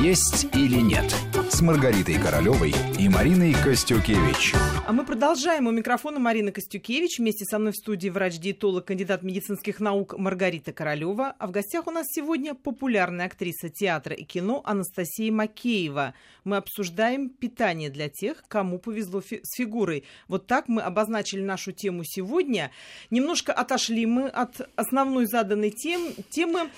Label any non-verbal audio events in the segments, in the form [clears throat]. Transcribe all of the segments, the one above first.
«Есть или нет» с Маргаритой Королевой и Мариной Костюкевич. А мы продолжаем. У микрофона Марина Костюкевич. Вместе со мной в студии врач-диетолог, кандидат медицинских наук Маргарита Королева. А в гостях у нас сегодня популярная актриса театра и кино Анастасия Макеева. Мы обсуждаем питание для тех, кому повезло фи- с фигурой. Вот так мы обозначили нашу тему сегодня. Немножко отошли мы от основной заданной тем, темы,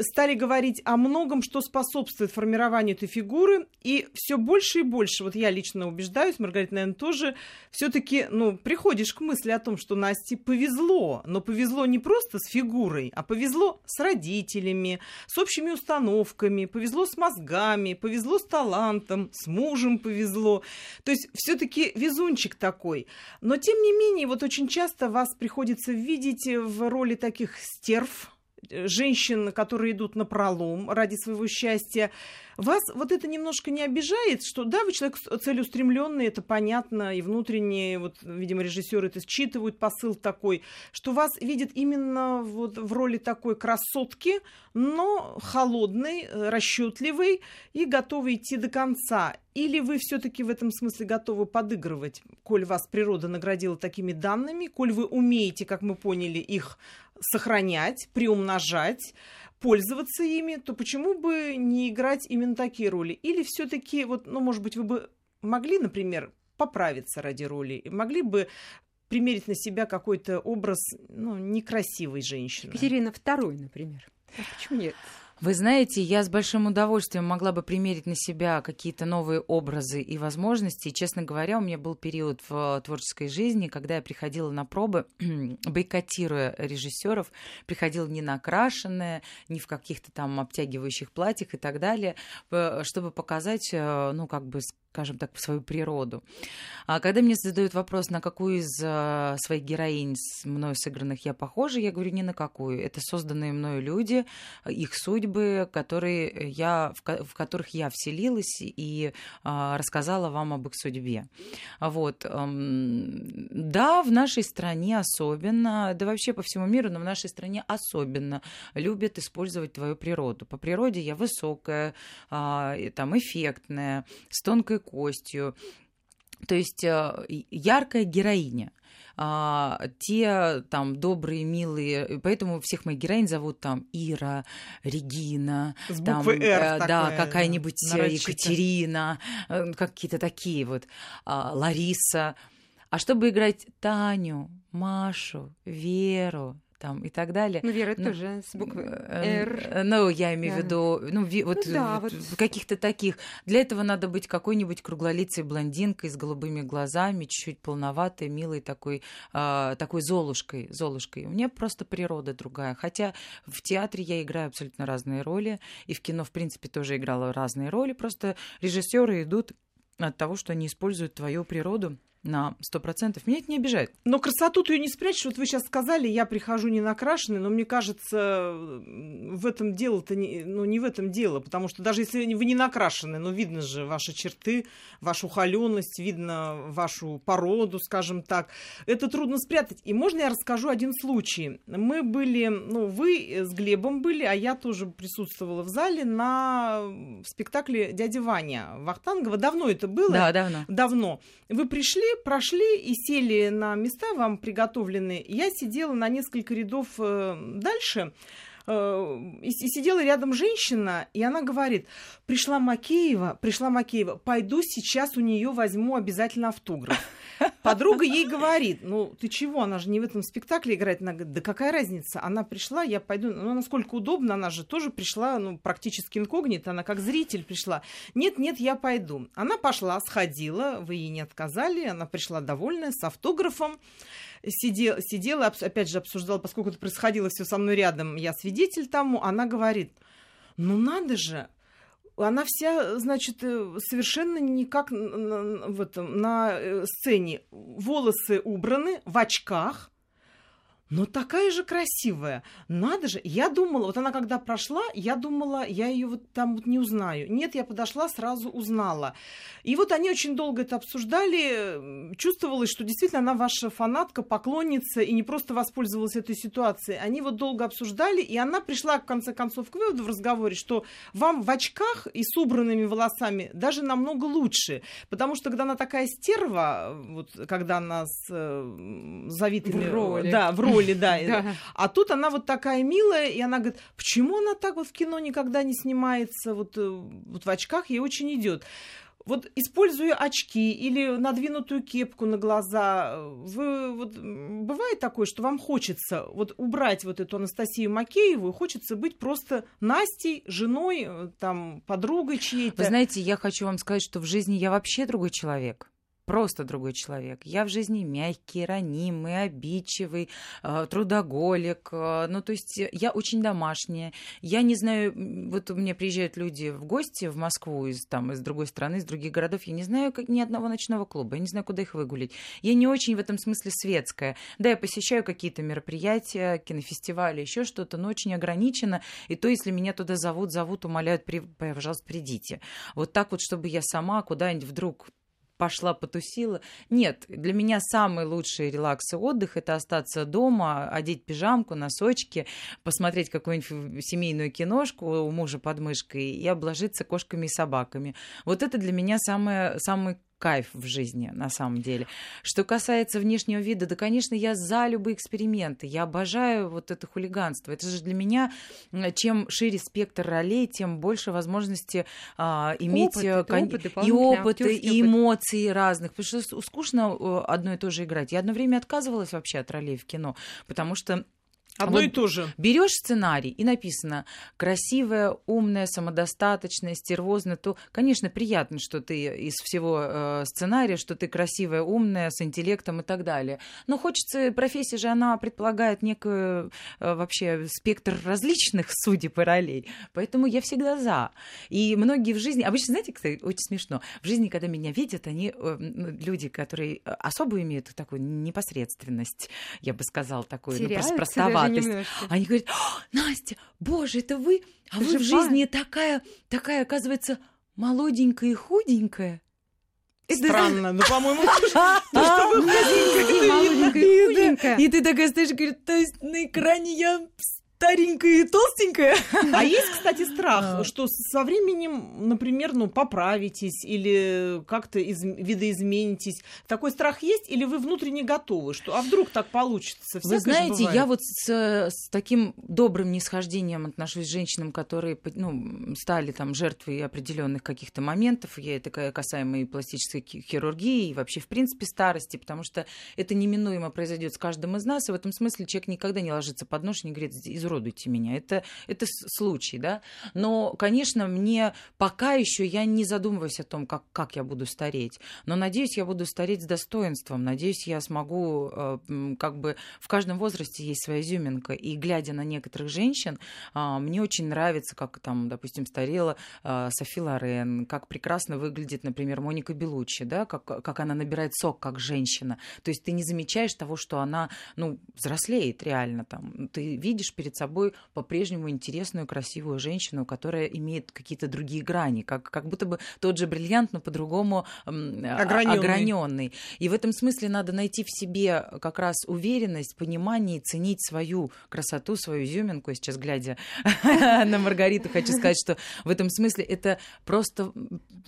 стали говорить о многом, что способствует формированию этой фигуры. И все больше и больше, вот я лично убеждаюсь, Маргарита, наверное, тоже, все-таки, ну, приходишь к мысли о том, что Насте повезло, но повезло не просто с фигурой, а повезло с родителями, с общими установками, повезло с мозгами, повезло с талантом, с мужем повезло. То есть все-таки везунчик такой. Но тем не менее, вот очень часто вас приходится видеть в роли таких стерв, женщин, которые идут на пролом ради своего счастья. Вас вот это немножко не обижает, что да, вы человек целеустремленный, это понятно, и внутренние, вот, видимо, режиссеры это считывают посыл такой, что вас видят именно вот в роли такой красотки, но холодной, расчетливой и готовой идти до конца. Или вы все-таки в этом смысле готовы подыгрывать, коль вас природа наградила такими данными, коль вы умеете, как мы поняли, их сохранять, приумножать, пользоваться ими, то почему бы не играть именно такие роли? Или все-таки, вот, ну, может быть, вы бы могли, например, поправиться ради роли, могли бы примерить на себя какой-то образ ну, некрасивой женщины. Екатерина второй, например. А почему нет? Вы знаете, я с большим удовольствием могла бы примерить на себя какие-то новые образы и возможности. Честно говоря, у меня был период в творческой жизни, когда я приходила на пробы, [clears throat] бойкотируя режиссеров, приходила не накрашенная, не в каких-то там обтягивающих платьях и так далее, чтобы показать, э, ну, как бы, скажем так, свою природу. А когда мне задают вопрос, на какую из э, своих героинь с мной сыгранных я похожа, я говорю, ни на какую. Это созданные мною люди, их судьбы, которые я, в, в которых я вселилась и а, рассказала вам об их судьбе. Вот. Эм, да, в нашей стране особенно, да вообще по всему миру, но в нашей стране особенно любят использовать твою природу. По природе я высокая, а, там, эффектная, с тонкой костью. То есть э, яркая героиня. А, те там добрые, милые, поэтому всех моих героинь зовут там Ира, Регина, С там, буквы «Р» да, такая, какая-нибудь нарочито. Екатерина, э, какие-то такие вот, а, Лариса. А чтобы играть Таню, Машу, Веру, там и так далее. Ну, Вера Ну, тоже с буквы Э, «Р». э, Ну, я имею в Да. виду, ну, ви- вот, Ну да, вот вот. каких-то таких. Для этого надо быть какой-нибудь круглолицей блондинкой с голубыми глазами, чуть-чуть полноватой, милой такой, а, такой золушкой, золушкой. У меня просто природа другая. Хотя в театре я играю абсолютно разные роли, и в кино, в принципе, тоже играла разные роли. Просто режиссеры идут от того, что они используют твою природу на 100%. Меня это не обижает. Но красоту ты ее не спрячешь. Вот вы сейчас сказали, я прихожу не накрашенной, но мне кажется, в этом дело-то не, ну, не в этом дело, потому что даже если вы не накрашены, но видно же ваши черты, вашу холеность, видно вашу породу, скажем так. Это трудно спрятать. И можно я расскажу один случай? Мы были, ну, вы с Глебом были, а я тоже присутствовала в зале на спектакле «Дядя Ваня» Вахтангова. Давно это было? Да, давно. давно. Вы пришли, прошли и сели на места вам приготовленные. Я сидела на несколько рядов э, дальше. э, И сидела рядом женщина, и она говорит, пришла Макеева, пришла Макеева, пойду сейчас у нее возьму обязательно автограф. Подруга ей говорит, ну ты чего, она же не в этом спектакле играет. Она говорит, да какая разница, она пришла, я пойду. Ну, насколько удобно, она же тоже пришла, ну, практически инкогнито, она как зритель пришла. Нет, нет, я пойду. Она пошла, сходила, вы ей не отказали, она пришла довольная, с автографом. Сидела, сидела, опять же, обсуждала, поскольку это происходило все со мной рядом, я свидетель тому, она говорит, ну надо же, она вся, значит, э, совершенно никак в этом, на э, сцене. Волосы убраны, в очках. Но такая же красивая. Надо же. Я думала, вот она когда прошла, я думала, я ее вот там вот не узнаю. Нет, я подошла, сразу узнала. И вот они очень долго это обсуждали. Чувствовалось, что действительно она ваша фанатка, поклонница, и не просто воспользовалась этой ситуацией. Они вот долго обсуждали, и она пришла, в конце концов, к выводу в разговоре, что вам в очках и с убранными волосами даже намного лучше. Потому что, когда она такая стерва, вот когда она с э, завитыми... В роли. Да, в роли, [laughs] да. А тут она вот такая милая, и она говорит, почему она так вот в кино никогда не снимается, вот, э, вот в очках ей очень идет. Вот используя очки или надвинутую кепку на глаза, вы вот бывает такое, что вам хочется вот убрать вот эту Анастасию Макееву, хочется быть просто Настей, женой, э, там, подругой чьей-то. Вы знаете, я хочу вам сказать, что в жизни я вообще другой человек просто другой человек. Я в жизни мягкий, ранимый, обидчивый, э, трудоголик. Э, ну, то есть я очень домашняя. Я не знаю, вот у меня приезжают люди в гости в Москву из, там, из другой страны, из других городов. Я не знаю как, ни одного ночного клуба. Я не знаю, куда их выгулить. Я не очень в этом смысле светская. Да, я посещаю какие-то мероприятия, кинофестивали, еще что-то, но очень ограничено. И то, если меня туда зовут, зовут, умоляют, при, пожалуйста, придите. Вот так вот, чтобы я сама куда-нибудь вдруг пошла потусила. Нет, для меня самый лучший релакс и отдых – это остаться дома, одеть пижамку, носочки, посмотреть какую-нибудь семейную киношку у мужа под мышкой и обложиться кошками и собаками. Вот это для меня самое, самый кайф в жизни, на самом деле. Что касается внешнего вида, да, конечно, я за любые эксперименты. Я обожаю вот это хулиганство. Это же для меня, чем шире спектр ролей, тем больше возможности а, иметь опыт, э, кон... опыт, и опыты, и эмоции опыт. разных. Потому что скучно э, одно и то же играть. Я одно время отказывалась вообще от ролей в кино, потому что Одно вот и то же. Берешь сценарий и написано красивая, умная, самодостаточная, стервозная, то, конечно, приятно, что ты из всего э, сценария, что ты красивая, умная, с интеллектом и так далее. Но хочется, профессия же, она предполагает некую э, вообще спектр различных судеб и ролей. Поэтому я всегда за. И многие в жизни, обычно, знаете, кстати, очень смешно, в жизни, когда меня видят, они, э, люди, которые особо имеют такую непосредственность, я бы сказала, такую, Теряются ну, простоватость немножко. Они говорят, Настя, боже, это вы? А вы в жизни такая, такая, оказывается, молоденькая и худенькая. Странно, ну, по-моему, [laughs] И ты такая стоишь и говоришь, то есть на экране я старенькая и толстенькая. А есть, кстати, страх, что со временем, например, ну, поправитесь или как-то из, видоизменитесь. Такой страх есть или вы внутренне готовы? Что, а вдруг так получится? Всякое вы знаете, я вот с, с таким добрым нисхождением отношусь к женщинам, которые ну, стали там жертвой определенных каких-то моментов. Я это касаемо и пластической хирургии, и вообще, в принципе, старости, потому что это неминуемо произойдет с каждым из нас, и в этом смысле человек никогда не ложится под нож и не говорит, из изуродуйте меня. Это, это случай, да. Но, конечно, мне пока еще я не задумываюсь о том, как, как я буду стареть. Но надеюсь, я буду стареть с достоинством. Надеюсь, я смогу, э, как бы в каждом возрасте есть своя изюминка. И глядя на некоторых женщин, э, мне очень нравится, как там, допустим, старела э, Софи Лорен, как прекрасно выглядит, например, Моника Белуччи, да, как, как она набирает сок как женщина. То есть ты не замечаешь того, что она, ну, взрослеет реально там. Ты видишь перед собой собой по-прежнему интересную, красивую женщину, которая имеет какие-то другие грани, как, как будто бы тот же бриллиант, но по-другому ограненный. ограненный. И в этом смысле надо найти в себе как раз уверенность, понимание и ценить свою красоту, свою изюминку. Я сейчас, глядя [laughs] на Маргариту, хочу сказать, что в этом смысле это просто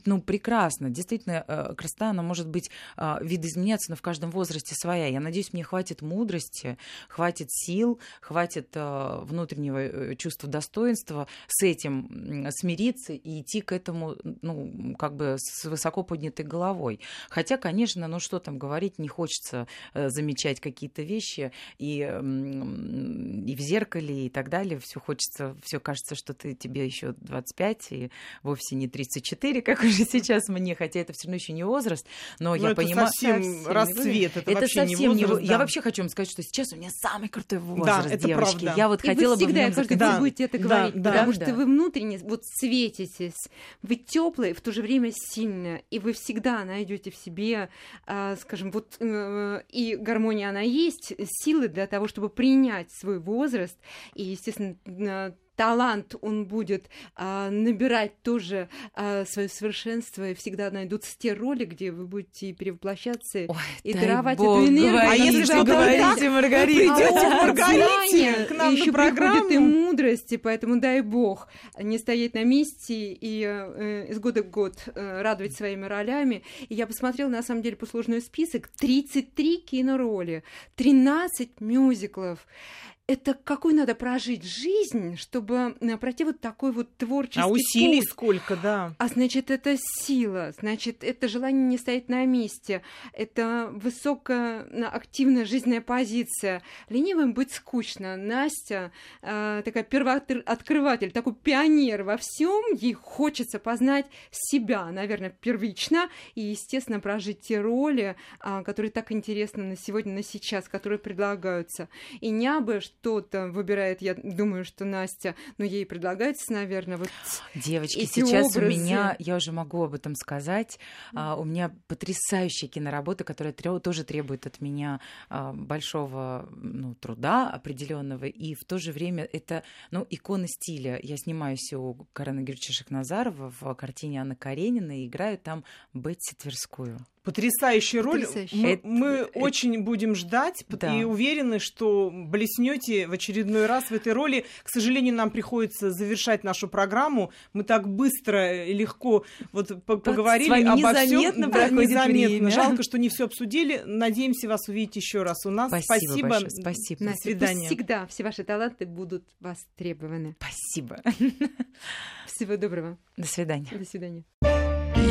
ну, прекрасно. Действительно, э, красота, она может быть а, видоизменяться, но в каждом возрасте своя. Я надеюсь, мне хватит мудрости, хватит сил, хватит э, внутреннего э, чувства достоинства с этим смириться и идти к этому, ну, как бы с высоко поднятой головой. Хотя, конечно, ну что там говорить, не хочется замечать какие-то вещи и, и в зеркале и так далее. Все хочется, все кажется, что ты тебе еще 25 и вовсе не 34, как уже [laughs] сейчас мне, хотя это все равно еще не возраст, но, но я это понимаю... совсем расцвет, это, это вообще совсем не возраст. Не... Да. Я вообще хочу вам сказать, что сейчас у меня самый крутой возраст, да, это девочки. Правда. Я вот хотела и вы бы в всегда, нем я каждый год будете это Да, говорить, да. потому Правда? что вы внутренне вот светитесь, вы теплые, в то же время сильные, и вы всегда найдете в себе, а, скажем, вот э, и гармония она есть, силы для того, чтобы принять свой возраст, и, естественно, э, талант, он будет а, набирать тоже а, свое совершенство, и всегда найдутся те роли, где вы будете перевоплощаться Ой, и даровать бог эту энергию. А говорить, если что говорите, Маргарите, знания, к нам и на ещё приходит и программу. мудрость, и поэтому дай бог не стоять на месте и э, из года в год э, радовать своими ролями. И я посмотрела, на самом деле, послужной список. 33 кинороли, 13 мюзиклов. Это какой надо прожить жизнь, чтобы э, пройти вот такой вот творческий А усилий путь? сколько, да. А значит, это сила, значит, это желание не стоять на месте, это высокая на- активная жизненная позиция. Ленивым быть скучно. Настя э, такая первооткрыватель, такой пионер во всем. Ей хочется познать себя, наверное, первично, и, естественно, прожить те роли, а, которые так интересны на сегодня, на сейчас, которые предлагаются. И не абы что-то выбирает, я думаю, что Настя, но ей предлагается, наверное, вот Девочки, эти сейчас образы. у меня, я уже могу об этом сказать, а, у меня потрясающая киноработа, которая трё- тоже требует от меня а, большого ну, труда определенного, и в то же время это ну, икона стиля. Я снимаюсь у Карена Георгиевича Шахназарова в картине Анны Каренина и играю там Бетси Тверскую. Потрясающая роль. Потрясающая. Мы, Это- мы это- очень будем ждать Да. и уверены, что блеснете в очередной раз в этой роли. К сожалению, нам приходится завершать нашу программу. Мы так быстро и легко вот по- поговорили вами обо всем. незаметно проходит незаметно. время. Жалко, что не все обсудили. Надеемся вас увидеть еще раз у нас. Спасибо, большое, спасибо. Настя, свидания. пусть всегда все ваши таланты будут востребованы. Спасибо. Всего доброго. До свидания. До свидания.